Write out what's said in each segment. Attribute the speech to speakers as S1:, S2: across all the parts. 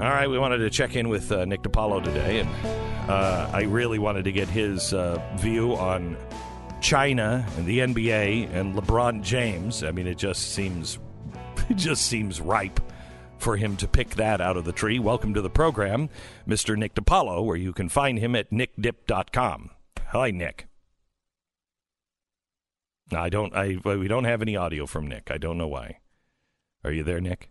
S1: All right, we wanted to check in with uh, Nick DiPaolo today, and uh, I really wanted to get his uh, view on China and the NBA and LeBron James. I mean, it just seems it just seems ripe for him to pick that out of the tree. Welcome to the program, Mr. Nick DiPaolo, where you can find him at nickdip.com. Hi, Nick. I don't. I we don't have any audio from Nick. I don't know why. Are you there, Nick?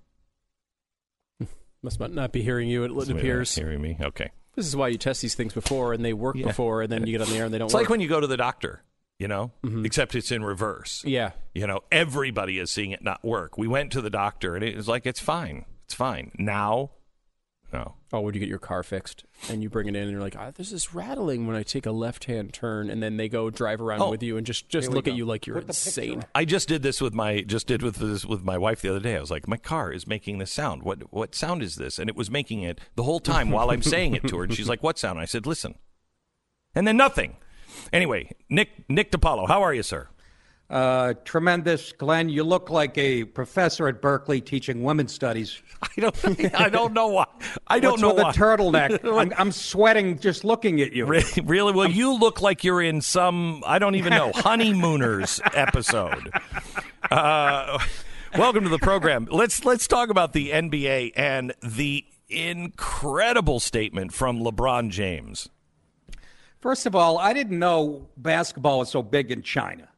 S2: Must not be hearing you. It, it appears.
S1: Hearing me? Okay.
S2: This is why you test these things before, and they work
S1: Yeah.
S2: before, and then you get on the air and they don't
S1: It's
S2: work.
S1: like when you go to the doctor, you know,
S2: Mhm.
S1: except it's in reverse.
S2: yeah.
S1: You know, everybody is seeing it not work. We went to the doctor and it was like, it's fine. It's fine. Now, no.
S2: Oh, when you get your car fixed and you bring it in and you're like, ah, this is rattling when I take a left hand turn, and then they go drive around
S1: Oh.
S2: with you and just just
S3: Here we
S2: look at you like you're
S3: Put
S2: insane.
S1: I just did this with my just did with this with my wife the other day. I was like, my car is making this sound. What what sound is this? And it was making it the whole time while I'm saying it to her. And she's like, what sound? And I said, listen. And then nothing. Anyway, Nick Nick DiPaolo, how are you, sir?
S3: Uh, tremendous, Glenn. You look like a professor at Berkeley teaching women's studies.
S1: I don't I don't know why. I don't
S3: What's
S1: know
S3: with
S1: why.
S3: the turtleneck? I'm, I'm sweating just looking at you.
S1: Re- Really? Well, you look like you're in some, I don't even know, honeymooners episode. Uh, welcome to the program. Let's let's talk about the NBA and the incredible statement from LeBron James.
S3: First of all, I didn't know basketball was so big in China.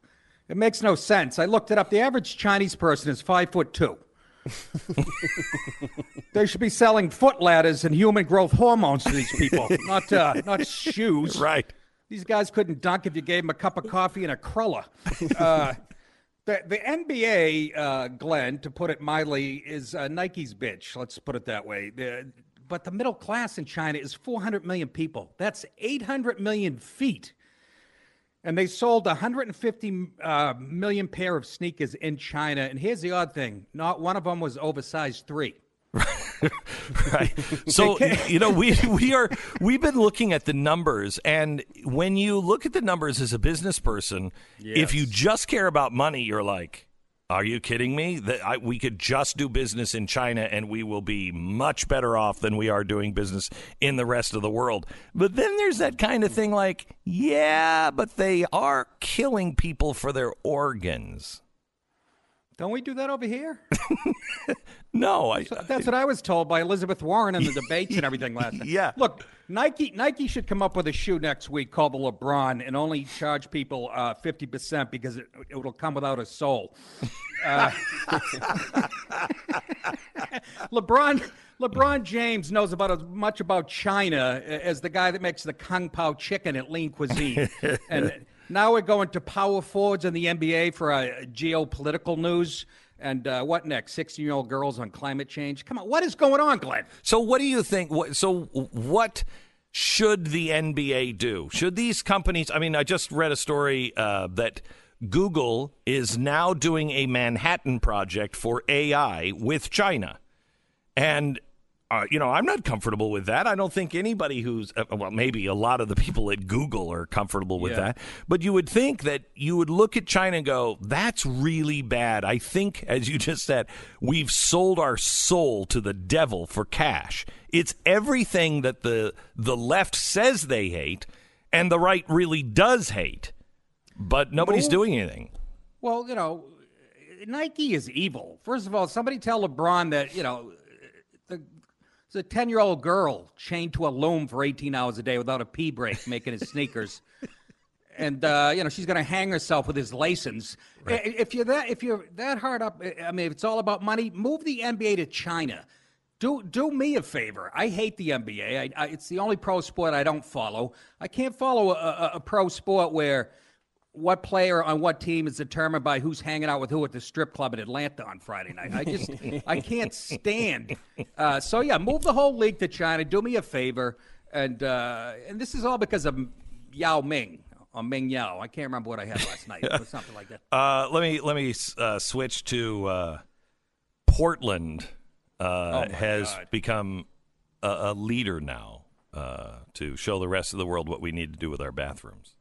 S3: It makes no sense. I looked it up. The average Chinese person is five foot two. they should be selling foot ladders and human growth hormones to these people, not uh, not shoes.
S1: Right.
S3: These guys couldn't dunk if you gave them a cup of coffee and a cruller. Uh, the, the NBA, uh, Glenn, to put it mildly, is uh, Nike's bitch. Let's put it that way. The, but the middle class in China is 400 million people. That's 800 million feet. And they sold 150 uh, million pair of sneakers in China. And here's the odd thing: not one of them was oversized three.
S1: Right. So you know we we are we've been looking at the numbers, and when you look at the numbers as a business person, if you just care about money, you're like, are you kidding me? That I, we could just do business in China, and we will be much better off than we are doing business in the rest of the world. But then there's that kind of thing like, yeah, but they are killing people for their organs.
S3: Don't we do that over here?
S1: No, I.
S3: That's what I was told by Elizabeth Warren in the debates and everything last night.
S1: Yeah.
S3: Look, Nike Nike should come up with a shoe next week called the LeBron and only charge people uh, fifty percent because it it will come without a sole. Uh, LeBron LeBron James knows about as much about China as the guy that makes the Kung Pao chicken at Lean Cuisine, and now we're going to power forwards in the NBA for uh, geopolitical news. And uh, what next? 16 year old girls on climate change? Come on, what is going on, Glenn?
S1: So, what do you think? What, so, what should the NBA do? Should these companies? I mean, I just read a story uh, that Google is now doing a Manhattan project for AI with China, and. Uh, you know, I'm not comfortable with that. I don't think anybody who's, uh, well, maybe a lot of the people at Google are comfortable with
S3: Yeah.
S1: that. But you would think that you would look at China and go, that's really bad. I think, as you just said, we've sold our soul to the devil for cash. It's everything that the the left says they hate and the right really does hate. But nobody's
S3: Move-
S1: doing anything.
S3: Well, you know, Nike is evil. First of all, somebody tell LeBron that, you know, there's a 10 year old girl chained to a loom for 18 hours a day without a pee break making his sneakers. And uh, you know she's going to hang herself with his license. I- If you're that, if you're that hard up, I mean, if it's all about money, move the NBA to China. Do do me a favor. I hate the NBA. I, I, it's the only pro sport I don't follow. I can't follow a, a, a pro sport where what player on what team is determined by who's hanging out with who at the strip club in Atlanta on Friday night. I just I can't stand. Uh, so yeah, move the whole league to China. Do me a favor, and uh, and this is all because of Yao Ming or Ming Yao. I can't remember what I had last night. Was something like that.
S1: Uh, let me let me uh, switch to uh, Portland. Uh,
S3: my
S1: has
S3: God.
S1: become a, a leader now uh, to show the rest of the world what we need to do with our bathrooms.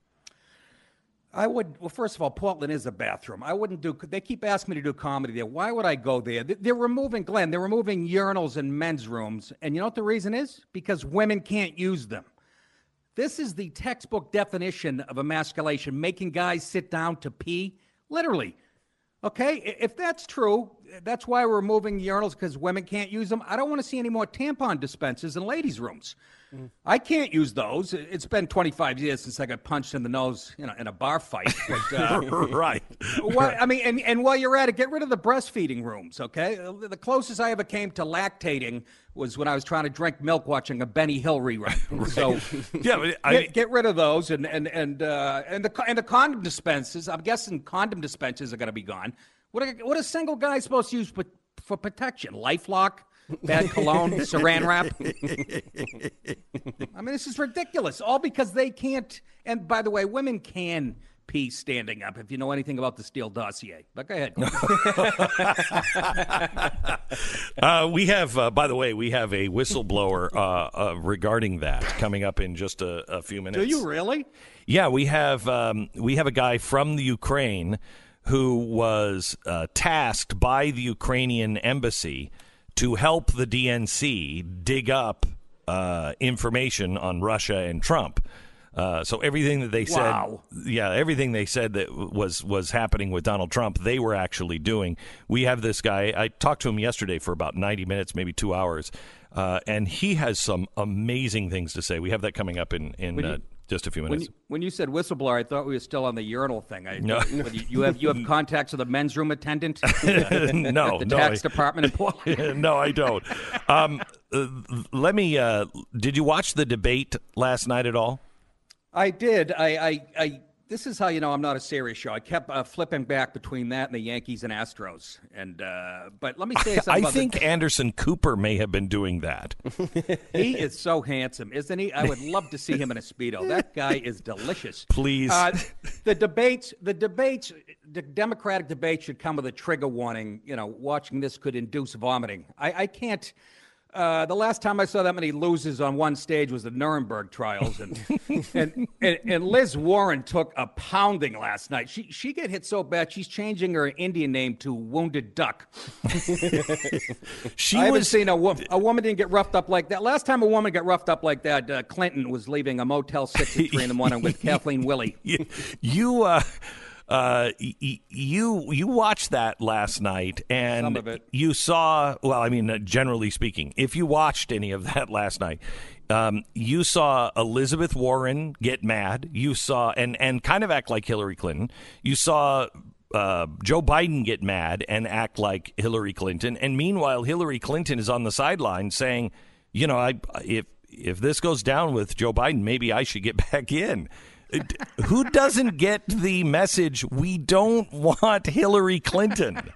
S3: I would. Well, first of all, Portland is a bathroom. I wouldn't do. They keep asking me to do comedy there. Why would I go there? They're removing Glenn. They're removing urinals in men's rooms, and you know what the reason is? Because women can't use them. This is the textbook definition of emasculation: making guys sit down to pee. Literally. Okay, if that's true, that's why we're removing urinals because women can't use them. I don't want to see any more tampon dispensers in ladies' rooms. Mm. I can't use those. It's been 25 years since I got punched in the nose, you know, in a bar fight.
S1: But, uh, right.
S3: I mean, and, and while you're at it, get rid of the breastfeeding rooms. Okay, the closest I ever came to lactating was when I was trying to drink milk watching a Benny Hill rerun. right. So yeah, I, get, get, rid of those and and and uh, and the and the condom dispensers. I'm guessing condom dispensers are going to be gone. What are, what a single guy supposed to use for, for protection? LifeLock bad cologne, saran wrap. I mean, this is ridiculous. All because they can't. And by the way, women can pee standing up. If you know anything about the Steele dossier, but go ahead.
S1: uh, we have, uh, by the way, we have a whistleblower uh, uh regarding that coming up in just a, a, few minutes.
S3: Do you really?
S1: Yeah, we have. Um, we have a guy from the Ukraine who was uh, tasked by the Ukrainian embassy to help the DNC dig up uh, information on Russia and Trump. Uh, so everything that they said,
S3: wow.
S1: yeah, everything they said that was was happening with Donald Trump, they were actually doing. We have this guy. I talked to him yesterday for about ninety minutes, maybe two hours, uh, and he has some amazing things to say. We have that coming up in in uh, just a few minutes.
S3: When you, when you, said whistleblower, I thought we were still on the urinal thing. I, no. you, you, have you have contacts with the men's room attendant?
S1: no,
S3: the
S1: no,
S3: tax I, department Portland.
S1: no, I don't. Um, uh, let me. Uh, did you watch the debate last night at all?
S3: I did. I, I, I this is how you know I'm not a serious show. I kept uh, flipping back between that and the Yankees and Astros. And uh, but let me say something.
S1: I think
S3: the...
S1: Anderson Cooper may have been doing that.
S3: he is so handsome, isn't he? I would love to see him in a speedo. That guy is delicious.
S1: Please. Uh,
S3: the debates, the debates, the Democratic debate should come with a trigger warning. You know, watching this could induce vomiting. I, I can't. Uh, the last time I saw that many losers on one stage was the Nuremberg trials, and, and, and and Liz Warren took a pounding last night. She she get hit so bad she's changing her Indian name to Wounded Duck. she I haven't was... seen a woman a woman didn't get roughed up like that. Last time a woman got roughed up like that, uh, Clinton was leaving a Motel Six at three in the morning with Kathleen Willey.
S1: You, you uh, uh, y- you you watched that last night, and you saw. Well, I mean, uh, generally speaking, if you watched any of that last night, um, you saw Elizabeth Warren get mad. You saw and and kind of act like Hillary Clinton. You saw uh, Joe Biden get mad and act like Hillary Clinton. And meanwhile, Hillary Clinton is on the sideline saying, you know, I if if this goes down with Joe Biden, maybe I should get back in. Who doesn't get the message? We don't want Hillary Clinton.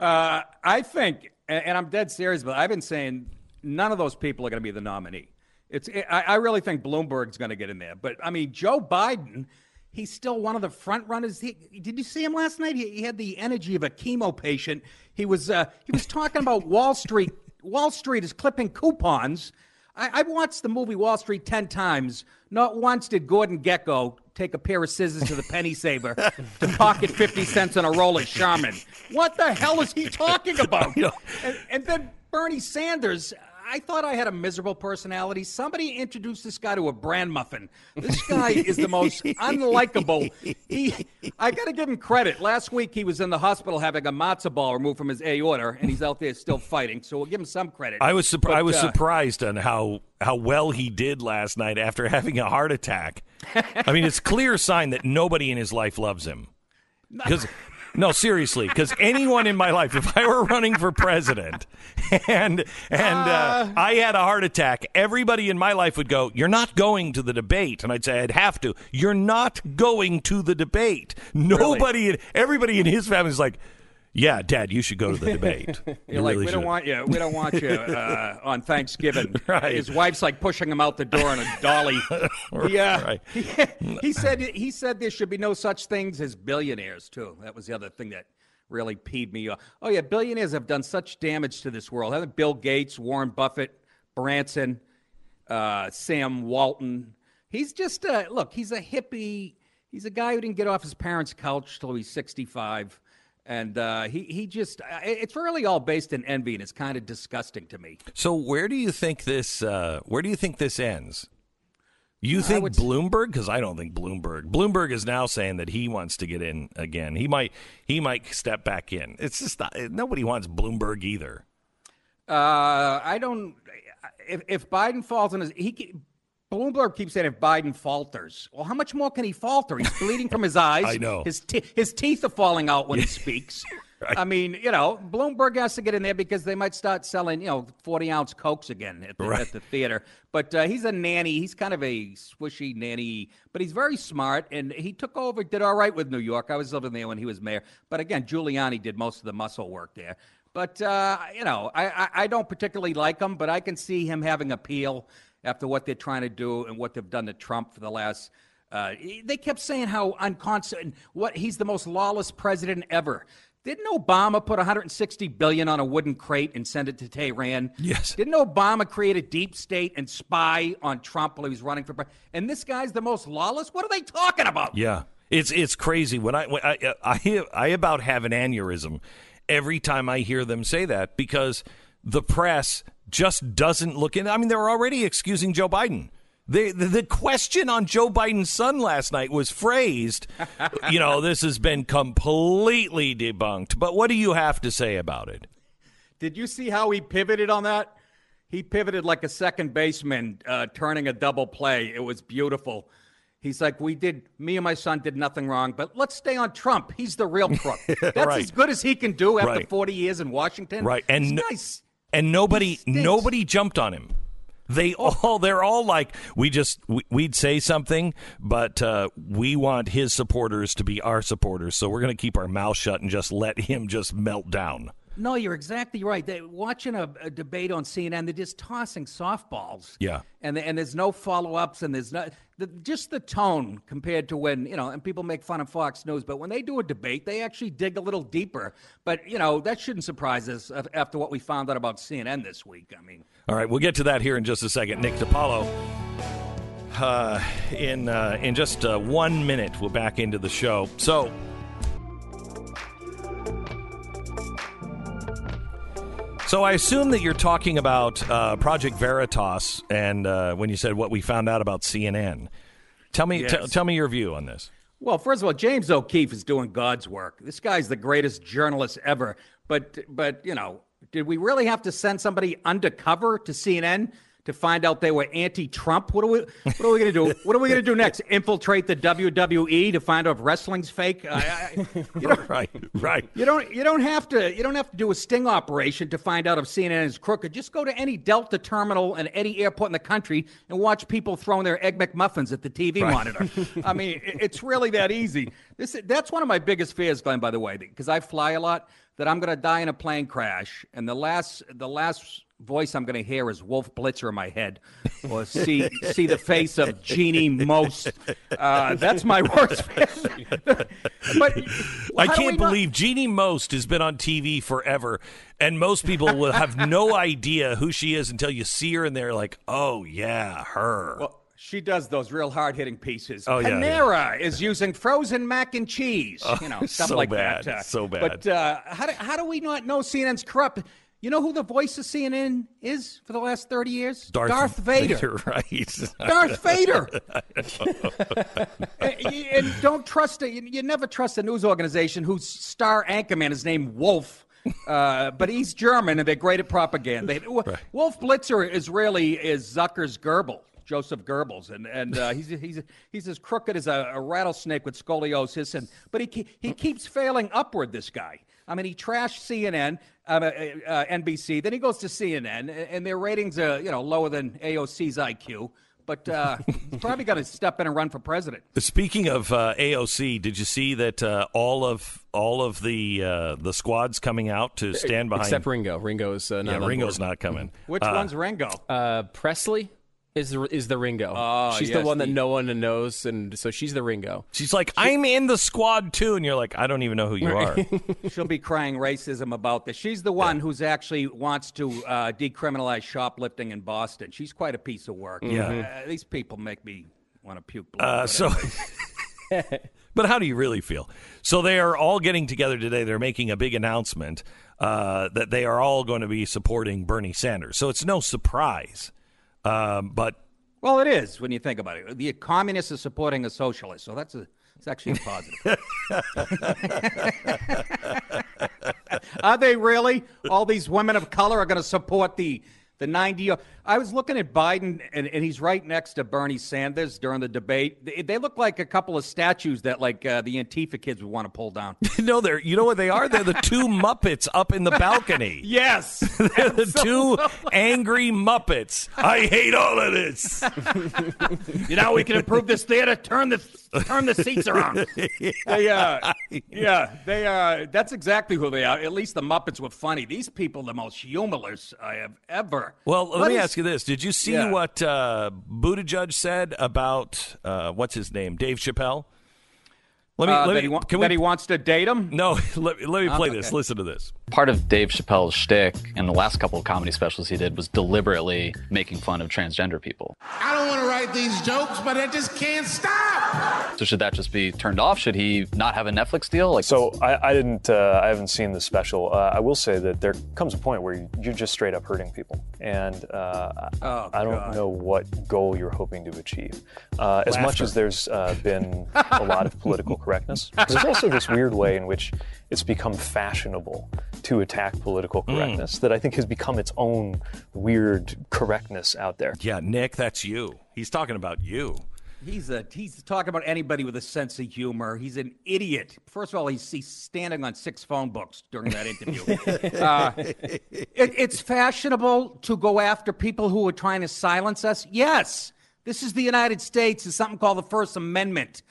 S3: Uh, I think, and I'm dead serious, but I've been saying none of those people are going to be the nominee. It's, I, I really think Bloomberg's going to get in there. But I mean, Joe Biden, he's still one of the front runners. He, did you see him last night? He, he, had the energy of a chemo patient. He was uh, he was talking about Wall Street. Wall Street is clipping coupons I, have watched the movie Wall Street 10 times. Not once did Gordon Gekko take a pair of scissors to the penny saver to pocket 50 cents on a roll of Charmin. What the hell is he talking about? and, and then Bernie Sanders, I thought I had a miserable personality. Somebody introduced this guy to a bran muffin. This guy is the most unlikable. He, I got to give him credit. Last week he was in the hospital having a matzo ball removed from his aorta, and he's out there still fighting. So we'll give him some credit.
S1: I was surprised. I was uh, surprised on how how well he did last night after having a heart attack. I mean, it's clear sign that nobody in his life loves him because no, seriously, because anyone in my life, if I were running for president and and uh, uh, I had a heart attack, everybody in my life would go, "You're not going to the debate," and I'd say, "I'd have to." You're not going to the debate. Nobody, really? everybody in his family is like yeah, Dad, you should go to the debate.
S3: You're you like, really we should. don't want you. We don't want you uh, on Thanksgiving. right. His wife's like pushing him out the door on a dolly. yeah. Right. He, he, said he said there should be no such things as billionaires too. That was the other thing that really peed me off. Oh yeah, billionaires have done such damage to this world. Haven't Bill Gates, Warren Buffett, Branson, uh, Sam Walton? He's just uh, look. He's a hippie he's a guy who didn't get off his parents' couch till he's 65. And uh, he, he just, uh, it's really all based in envy, and it's kind of disgusting to me.
S1: So where do you think this, uh, where do you think this ends? You think Bloomberg? Because I don't think Bloomberg. Bloomberg is now saying that he wants to get in again. He might, he might step back in. It's just not, nobody wants Bloomberg either.
S3: Uh, I don't. If, if Biden falls on his, he Bloomberg keeps saying if Biden falters. Well, how much more can he falter? He's bleeding from his eyes.
S1: I know.
S3: his te- his teeth are falling out when he speaks. I mean, you know, Bloomberg has to get in there because they might start selling, you know, forty ounce cokes again at the,
S1: Right.
S3: at the theater. But uh, he's a nanny. He's kind of a swishy nanny, but he's very smart. And he took over, did all right with New York. I was living there when he was mayor. But again, Giuliani did most of the muscle work there. But uh, you know, I, I I don't particularly like him, but I can see him having appeal after what they're trying to do and what they've done to Trump for the last. Uh, they kept saying how unconstant, what he's the most lawless president ever. Didn't Obama put 160 billion on a wooden crate and send it to Tehran?
S1: Yes.
S3: Didn't Obama create a deep state and spy on Trump while he was running for president? And this guy's the most lawless. What are they talking about?
S1: Yeah, it's it's crazy when I when I I, I about have an aneurysm every time I hear them say that because the press just doesn't look in. I mean, they're already excusing Joe Biden. The, the the question on Joe Biden's son last night was phrased, you know, this has been completely debunked. But what do you have to say about it?
S3: Did you see how he pivoted on that? He pivoted like a second baseman, uh, turning a double play. It was beautiful. He's like, we did, me and my son did nothing wrong, but let's stay on Trump. He's the real crook. That's
S1: Right.
S3: as good as he can do after
S1: Right.
S3: 40 years in Washington.
S1: Right, and
S3: guy's-
S1: and nobody nobody jumped on him. They all they're all like we just we, we'd say something, but uh, we want his supporters to be our supporters, so we're going to keep our mouth shut and just let him just melt down.
S3: No, you're exactly right. They, watching a, a debate on CNN, they're just tossing softballs.
S1: Yeah.
S3: and and there's no follow ups, and there's no the, just the tone compared to when you know. And people make fun of Fox News, but when they do a debate, they actually dig a little deeper. But you know that shouldn't surprise us after what we found out about CNN this week. I mean,
S1: All right, we'll get to that here in just a second. Nick DiPaolo. Uh, in uh, in just uh, one minute, we'll back into the show. So. So I assume that you're talking about uh, Project Veritas, and uh, when you said what we found out about CNN, tell me t- tell me your view on this.
S3: Well, first of all, James O'Keefe is doing God's work. This guy's the greatest journalist ever. But but you know, did we really have to send somebody undercover to CNN to find out they were anti-Trump? What are we what are we going to do? What are we going to do next? Infiltrate the WWE to find out if wrestling's fake? I, I, you, don't,
S1: Right, right.
S3: you don't you don't have to you don't have to do a sting operation to find out if CNN is crooked. Just go to any Delta terminal and any airport in the country and watch people throwing their egg McMuffins at the TV monitor. I mean, it- it's really that easy. This that's one of my biggest fears, Glenn. By the way, because I fly a lot, that I'm going to die in a plane crash, and the last the last voice I'm going to hear is Wolf Blitzer in my head, or see see the face of Jeanne Moos. Uh, that's my worst but
S1: I
S3: how do we
S1: can't
S3: not-
S1: believe Jeanne Moos has been on TV forever, and most people will have no idea who she is until you see her and they're like, "Oh yeah, her."
S3: Well, she does those real hard hitting pieces.
S1: Oh, yeah,
S3: Panera is using frozen mac and cheese. Oh, you know, stuff
S1: so
S3: like
S1: bad,
S3: that. Uh,
S1: so bad.
S3: But uh, how, do, how do we not know CNN's corrupt? You know who the voice of CNN is for the last 30 years?
S1: Darth,
S3: Vader.
S1: right?
S3: Darth Vader. and, and don't trust it. You, you never trust a news organization whose star anchorman is named Wolf. Uh, but he's German and they're great at propaganda. They, Wolf Blitzer is really is Zucker's Goebbels, Joseph Goebbels, and and uh, he's he's he's as crooked as a, a rattlesnake with scoliosis, and but he he keeps failing upward. This guy. I mean, he trashed CNN, uh, uh, NBC, then he goes to CNN, and their ratings are you know lower than AOC's IQ. But uh, he's probably going to step in and run for president.
S1: Speaking of uh, AOC, did you see that uh, all of all of the uh, the squads coming out to stand behind?
S2: Except Ringo. Ringo's uh, not
S1: yeah, Ringo's
S2: bored.
S1: not coming.
S3: Which
S1: Uh,
S3: one's Ringo?
S2: Uh, Pressley is the, is the Ringo.
S3: Oh,
S2: she's
S3: yes,
S2: the one that
S3: the-
S2: no one knows, and so she's the Ringo.
S1: She's like, I'm in the squad too, and you're like, I don't even know who you are.
S3: She'll be crying racism about this. She's the one who's actually wants to uh, decriminalize shoplifting in Boston. She's quite a piece of work.
S1: Yeah.
S3: Uh, these people make me want to puke. blood.
S1: Uh, so, but how do you really feel? So they are all getting together today. They're making a big announcement uh, that they are all going to be supporting Bernie Sanders. So it's no surprise. Um, but
S3: well, it is when you think about it. The communist is supporting a socialist, so that's a it's actually a positive. are they really? All these women of color are going to support the the 90 I was looking at Biden, and, and he's right next to Bernie Sanders during the debate. They, they look like a couple of statues that, like, uh, the Antifa kids would want to pull down.
S1: no, they're, you know what they are? They're the two Muppets up in the balcony.
S3: yes.
S1: they're the two angry Muppets. I hate all of this.
S3: you know, we can improve this theater. Turn the, turn the seats around. they, uh, yeah, they, uh, that's exactly who they are. At least the Muppets were funny. These people, the most humorless I have ever.
S1: Well, let what me is, ask you this: Did you see yeah. what uh, Buttigieg said about uh, what's his name, Dave Chappelle?
S3: Let me, uh, let me, that, he, wa- that we, he wants to date him?
S1: No, let, let me play okay. this. Listen to this.
S4: Part of Dave Chappelle's shtick in the last couple of comedy specials he did was deliberately making fun of transgender people.
S5: I don't want to write these jokes, but I just can't stop.
S4: So should that just be turned off? Should he not have a Netflix deal?
S6: Like, so I, I didn't. Uh, I haven't seen the special. Uh, I will say that there comes a point where you're just straight up hurting people, and uh, oh, I don't God. know what goal you're hoping to achieve. Uh, as much as there's uh, been a lot of political correctness. There's also this weird way in which it's become fashionable to attack political hmm. correctness mm. that I think has become its own weird correctness out there.
S1: Yeah, Nick, that's you. He's talking about you.
S3: He's a he's talking about anybody with a sense of humor. He's an idiot. First of all, he's, he's standing on six phone books during that interview. uh, it, it's fashionable to go after people who are trying to silence us. Yes, this is the United States. It's something called the First Amendment.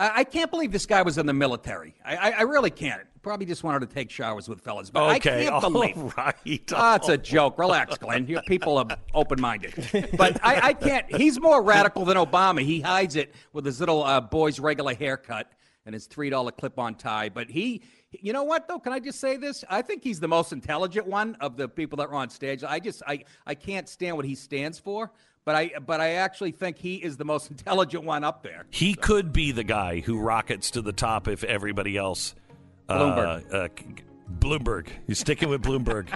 S3: I, I can't believe this guy was in the military. I, I, I really can't. Probably just wanted to take showers with fellas. But
S1: okay,
S3: I can't believe.
S1: All right.
S3: Oh, it's a joke. Relax, Glenn. Your people are open-minded. But I, I, can't. He's more radical than Obama. He hides it with his little uh, boy's regular haircut and his three-dollar clip-on tie. But he, you know what though? Can I just say this? I think he's the most intelligent one of the people that were on stage. I just, I, I can't stand what he stands for but I but I actually think he is the most intelligent one up there.
S1: He so. could be the guy who rockets to the top if everybody else.
S3: Uh, Bloomberg.
S1: Uh, Bloomberg. He's sticking with Bloomberg.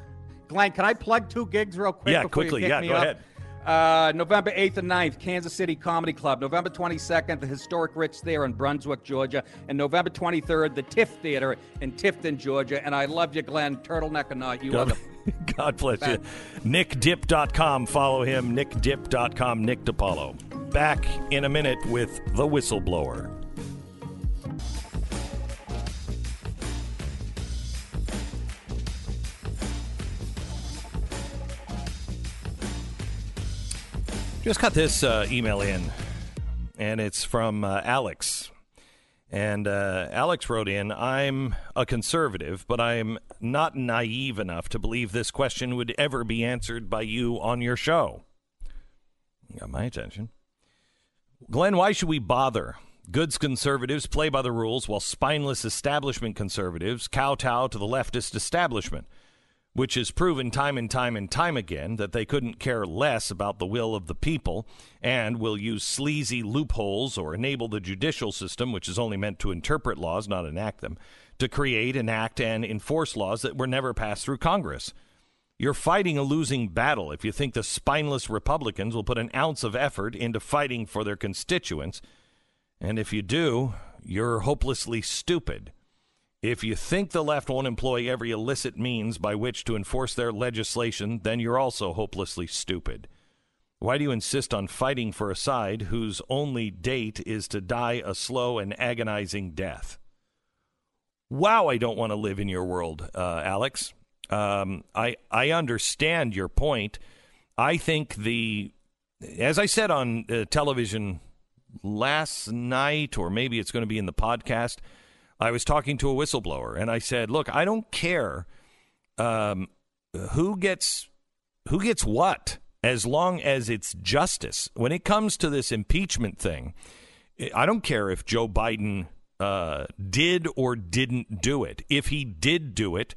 S3: Glenn, can I plug two gigs real quick?
S1: Yeah, quickly. yeah, go
S3: up?
S1: ahead.
S3: Uh, November 8th and 9th, Kansas City Comedy Club. November 22nd, the historic Ritz Theater in Brunswick, Georgia. And November 23rd, the Tift Theater in Tifton, Georgia. And I love you, Glenn, turtleneck or not. You God, are the.
S1: God bless you. NickDip.com. Follow him, NickDip.com, Nick DiPaolo. Back in a minute with The Whistleblower. Just got this uh, email in, and it's from uh, Alex. And uh, Alex wrote in I'm a conservative, but I'm not naive enough to believe this question would ever be answered by you on your show. You got my attention. Glenn, why should we bother? Goods conservatives play by the rules, while spineless establishment conservatives kowtow to the leftist establishment which has proven time and time and time again that they couldn't care less about the will of the people and will use sleazy loopholes or enable the judicial system, which is only meant to interpret laws, not enact them, to create, enact, and enforce laws that were never passed through Congress. You're fighting a losing battle if you think the spineless Republicans will put an ounce of effort into fighting for their constituents. And if you do, you're hopelessly stupid. If you think the left won't employ every illicit means by which to enforce their legislation, then you're also hopelessly stupid. Why do you insist on fighting for a side whose only date is to die a slow and agonizing death? Wow, I don't want to live in your world, uh, Alex. Um, I I understand your point. I think the, as I said on uh, television last night, or maybe it's going to be in the podcast. I was talking to a whistleblower, and I said, "Look, I don't care um, who gets who gets what, as long as it's justice. When it comes to this impeachment thing, I don't care if Joe Biden uh, did or didn't do it. If he did do it,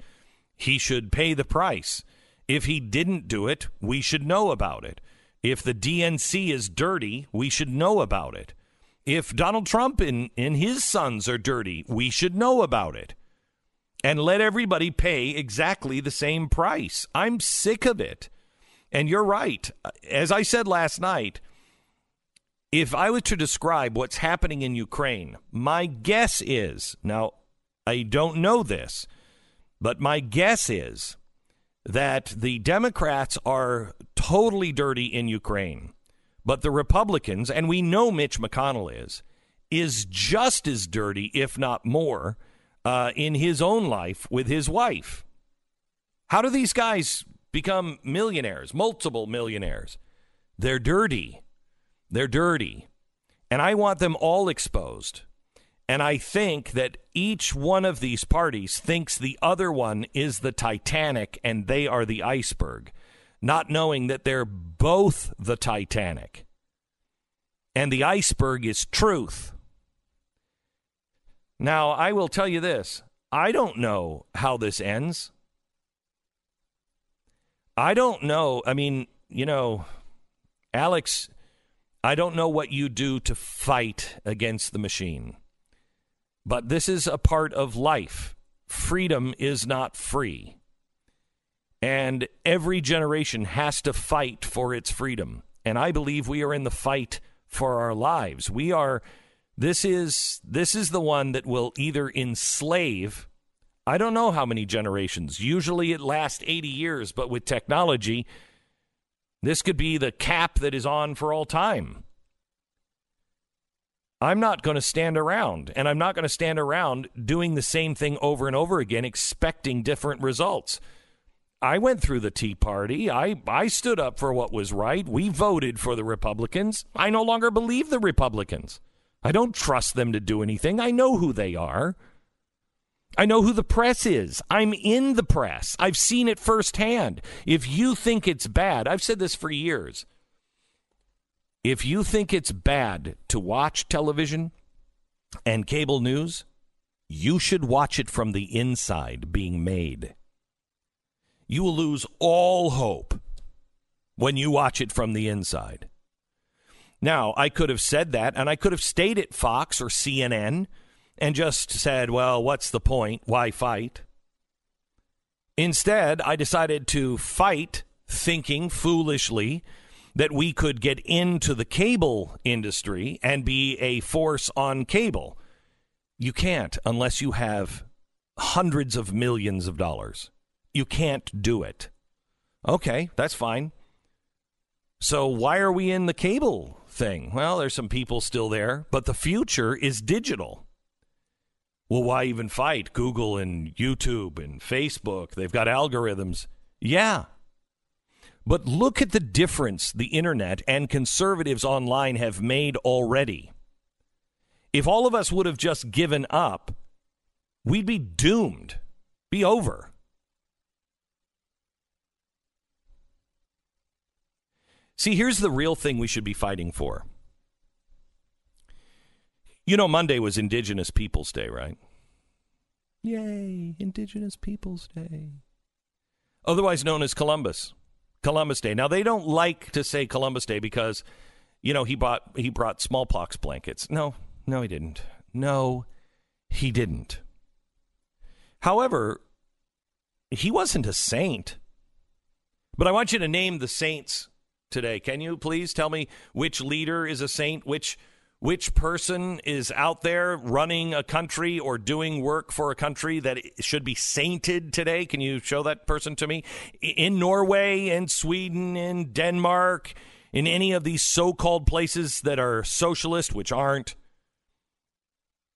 S1: he should pay the price. If he didn't do it, we should know about it. If the DNC is dirty, we should know about it." If Donald Trump and, and his sons are dirty, we should know about it and let everybody pay exactly the same price. I'm sick of it. And you're right. As I said last night, if I were to describe what's happening in Ukraine, my guess is now, I don't know this, but my guess is that the Democrats are totally dirty in Ukraine, but the Republicans, and we know Mitch McConnell is, is just as dirty, if not more, uh, in his own life with his wife. How do these guys become millionaires, multiple millionaires? They're dirty. They're dirty. And I want them all exposed. And I think that each one of these parties thinks the other one is the Titanic and they are the iceberg, not knowing that they're both the Titanic. And the iceberg is truth. Now, I will tell you this I don't know how this ends. I don't know. I mean, you know, Alex I don't know what you do to fight against the machine, but this is a part of life. Freedom is not free. And every generation has to fight for its freedom. And I believe we are in the fight for our lives. We are this is this is the one that will either enslave I don't know how many generations. Usually it lasts 80 years, but with technology, this could be the cap that is on for all time. I'm not going to stand around, and I'm not going to stand around doing the same thing over and over again, expecting different results. I went through the Tea Party. I, I stood up for what was right. We voted for the Republicans. I no longer believe the Republicans. I don't trust them to do anything. I know who they are. I know who the press is. I'm in the press. I've seen it firsthand. If you think it's bad, I've said this for years. If you think it's bad to watch television and cable news, you should watch it from the inside being made. You will lose all hope when you watch it from the inside. Now, I could have said that, and I could have stayed at Fox or CNN and just said, well, what's the point? Why fight? Instead, I decided to fight, thinking foolishly that we could get into the cable industry and be a force on cable. You can't unless you have hundreds of millions of dollars. You can't do it. Okay, that's fine. So, why are we in the cable thing? Well, there's some people still there, but the future is digital. Well, why even fight? Google and YouTube and Facebook, they've got algorithms. Yeah. But look at the difference the internet and conservatives online have made already. If all of us would have just given up, we'd be doomed, be over. See, here's the real thing we should be fighting for. You know, Monday was Indigenous Peoples Day, right? Yay, Indigenous Peoples Day. Otherwise known as Columbus. Columbus Day. Now they don't like to say Columbus Day because, you know, he bought he brought smallpox blankets. No, no, he didn't. No, he didn't. However, he wasn't a saint. But I want you to name the saints today. Can you please tell me which leader is a saint, which which person is out there running a country or doing work for a country that should be sainted today? Can you show that person to me? In Norway, in Sweden, in Denmark, in any of these so called places that are socialist, which aren't,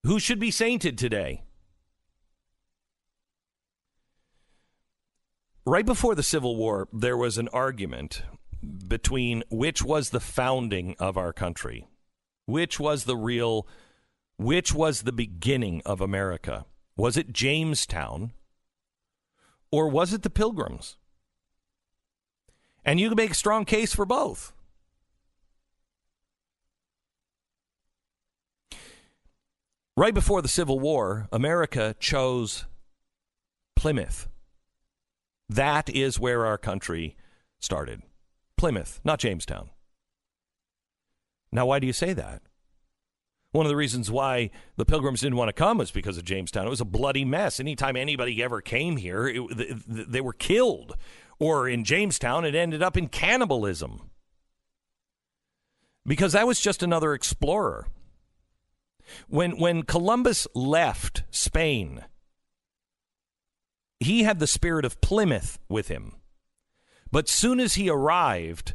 S1: who should be sainted today? Right before the Civil War, there was an argument between which was the founding of our country which was the real, which was the beginning of America? Was it Jamestown or was it the Pilgrims? And you can make a strong case for both. Right before the Civil War, America chose Plymouth. That is where our country started. Plymouth, not Jamestown. Now, why do you say that? One of the reasons why the Pilgrims didn't want to come was because of Jamestown. It was a bloody mess. Anytime anybody ever came here, it, they were killed. Or in Jamestown, it ended up in cannibalism. Because that was just another explorer. When, when Columbus left Spain, he had the spirit of Plymouth with him. But soon as he arrived,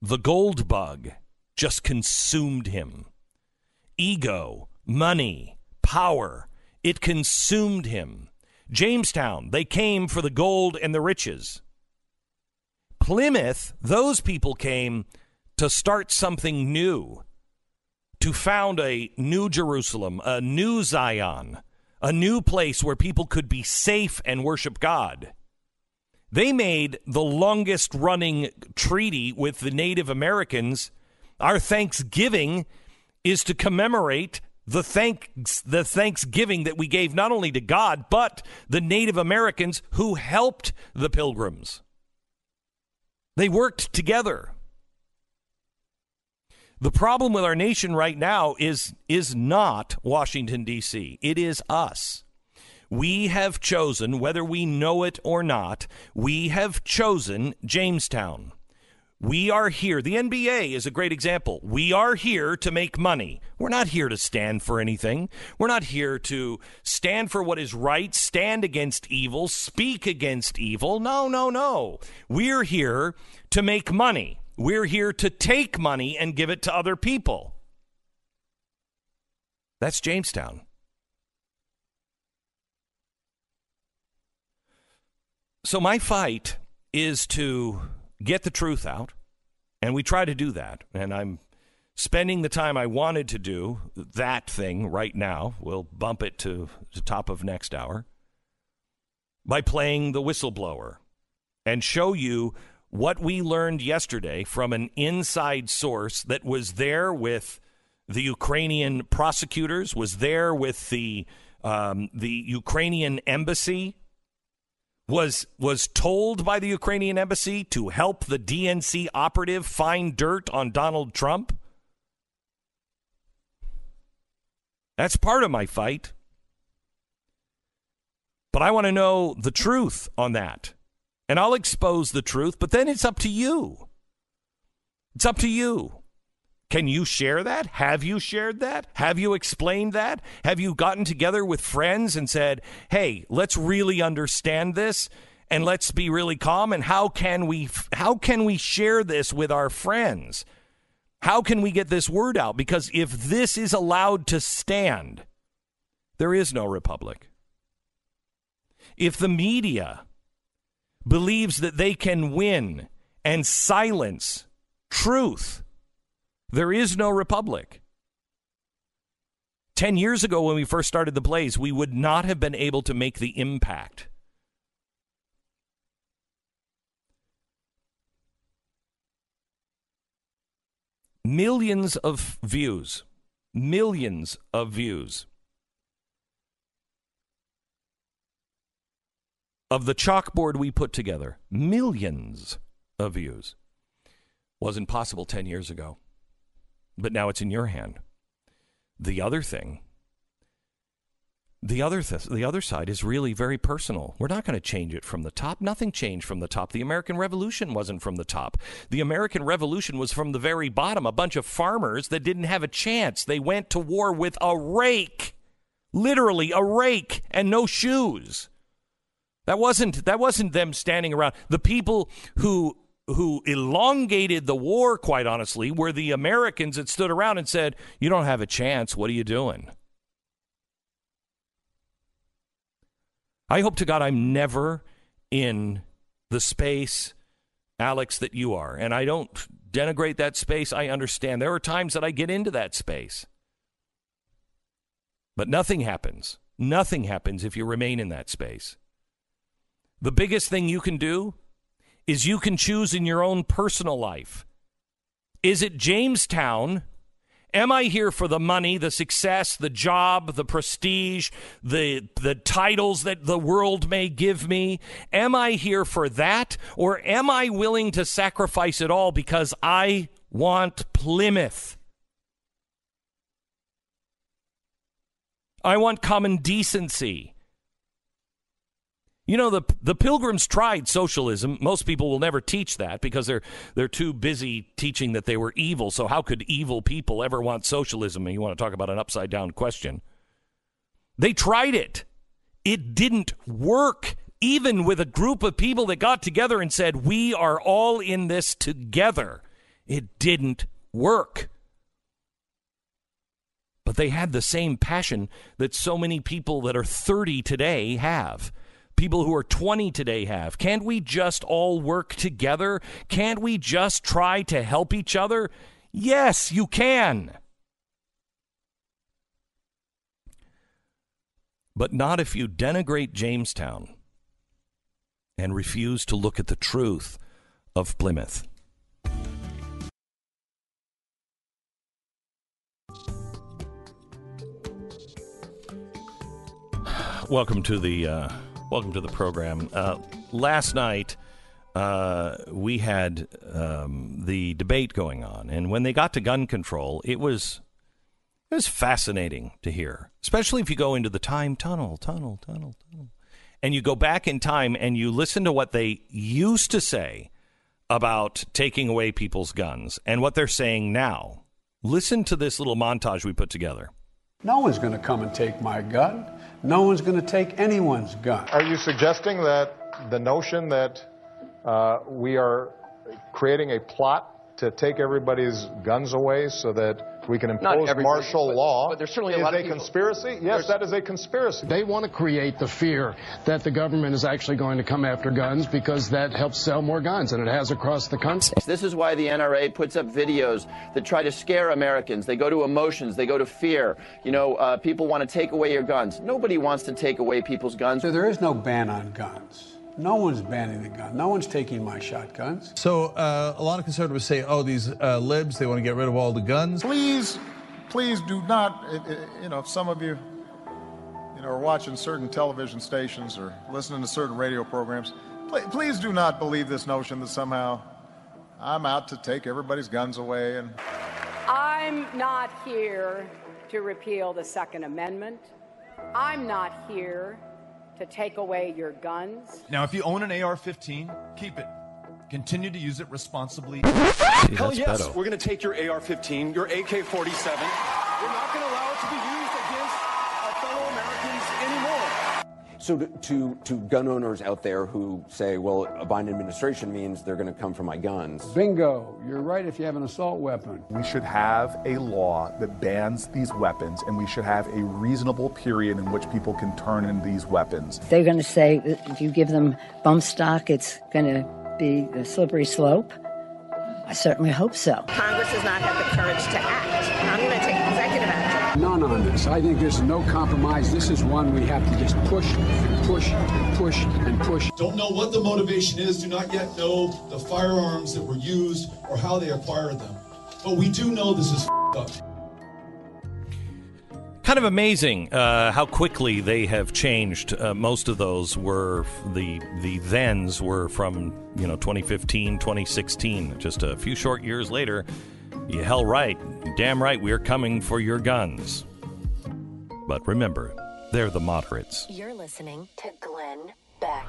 S1: the gold bug just consumed him. Ego, money, power, it consumed him. Jamestown, they came for the gold and the riches. Plymouth, those people came to start something new, to found a new Jerusalem, a new Zion, a new place where people could be safe and worship God. They made the longest running treaty with the Native Americans. Our Thanksgiving is to commemorate the thanks the thanksgiving that we gave not only to God but the Native Americans who helped the pilgrims. They worked together. The problem with our nation right now is is not Washington D.C. It is us. We have chosen, whether we know it or not, we have chosen Jamestown. We are here. The NBA is a great example. We are here to make money. We're not here to stand for anything. We're not here to stand for what is right, stand against evil, speak against evil. No, no, no. We're here to make money. We're here to take money and give it to other people. That's Jamestown. So my fight is to get the truth out, and we try to do that. And I'm spending the time I wanted to do that thing right now. We'll bump it to the top of next hour by playing the whistleblower and show you what we learned yesterday from an inside source that was there with the Ukrainian prosecutors, was there with the um, the Ukrainian embassy was was told by the Ukrainian embassy to help the DNC operative find dirt on Donald Trump. That's part of my fight. But I want to know the truth on that. And I'll expose the truth, but then it's up to you. It's up to you. Can you share that? Have you shared that? Have you explained that? Have you gotten together with friends and said, "Hey, let's really understand this and let's be really calm and how can we how can we share this with our friends? How can we get this word out? Because if this is allowed to stand, there is no republic. If the media believes that they can win and silence truth, there is no republic. Ten years ago, when we first started the Blaze, we would not have been able to make the impact. Millions of views. Millions of views. Of the chalkboard we put together, millions of views. Wasn't possible 10 years ago but now it's in your hand. The other thing, the other th- the other side is really very personal. We're not going to change it from the top. Nothing changed from the top. The American Revolution wasn't from the top. The American Revolution was from the very bottom. A bunch of farmers that didn't have a chance. They went to war with a rake, literally a rake, and no shoes. That wasn't that wasn't them standing around. The people who who elongated the war, quite honestly, were the Americans that stood around and said, You don't have a chance. What are you doing? I hope to God I'm never in the space, Alex, that you are. And I don't denigrate that space. I understand. There are times that I get into that space. But nothing happens. Nothing happens if you remain in that space. The biggest thing you can do is you can choose in your own personal life. Is it Jamestown? Am I here for the money, the success, the job, the prestige, the the titles that the world may give me? Am I here for that or am I willing to sacrifice it all because I want Plymouth? I want common decency. You know the the pilgrims tried socialism. Most people will never teach that because they're they're too busy teaching that they were evil. So how could evil people ever want socialism? And you want to talk about an upside down question. They tried it. It didn't work even with a group of people that got together and said, "We are all in this together." It didn't work. But they had the same passion that so many people that are 30 today have people who are 20 today have. Can't we just all work together? Can't we just try to help each other? Yes, you can. But not if you denigrate Jamestown and refuse to look at the truth of Plymouth. Welcome to the uh, Welcome to the program. Uh, last night, uh, we had um, the debate going on, and when they got to gun control, it was it was fascinating to hear, especially if you go into the time tunnel, tunnel, tunnel, tunnel, and you go back in time and you listen to what they used to say about taking away people's guns and what they're saying now. Listen to this little montage we put together.
S7: No one's going to come and take my gun. No one's going to take anyone's gun.
S8: Are you suggesting that the notion that uh, we are creating a plot to take everybody's guns away so that we can impose martial
S9: but,
S8: law
S9: but there's certainly a
S8: is
S9: lot
S8: a
S9: of people,
S8: conspiracy? Yes, that is a conspiracy.
S10: They want to create the fear that the government is actually going to come after guns because that helps sell more guns, and it has across the country.
S9: This is why the NRA puts up videos that try to scare Americans. They go to emotions, they go to fear. You know, uh, people want to take away your guns. Nobody wants to take away people's guns.
S7: So there is no ban on guns. No one's banning the gun. No one's taking my shotguns.
S11: So uh, a lot of conservatives say, "Oh, these uh, libs, they want to get rid of all the guns."
S8: Please, please do not. You know, if some of you, you know, are watching certain television stations or listening to certain radio programs, please, please do not believe this notion that somehow I'm out to take everybody's guns away. And
S12: I'm not here to repeal the Second Amendment. I'm not here to take away your guns.
S13: Now, if you own an AR 15, keep it. Continue to use it responsibly.
S1: See,
S14: Hell yes,
S1: Beto.
S14: we're going to take your AR 15, your AK 47. We're not going to allow it to be used against our fellow Americans anymore.
S15: So, to, to, to gun owners out there who say, well, a Biden administration means they're going to come for my guns.
S7: Bingo. You're right if you have an assault weapon.
S16: We should have a law that bans these weapons, and we should have a reasonable period in which people can turn in these weapons.
S17: They're going to say if you give them bump stock, it's going to be a slippery slope. I certainly hope so.
S18: Congress does not have the courage to act. I'm going to take executive action.
S7: None on this. I think there's no compromise. This is one we have to just push and push and push and push.
S19: Don't know what the motivation is, do not yet know the firearms that were used or how they acquired them. But we do know this is up.
S1: Kind of amazing uh, how quickly they have changed. Uh, most of those were the the thens were from you know 2015, 2016. Just a few short years later, you hell right, damn right, we're coming for your guns. But remember, they're the moderates.
S20: You're listening to Glenn Beck.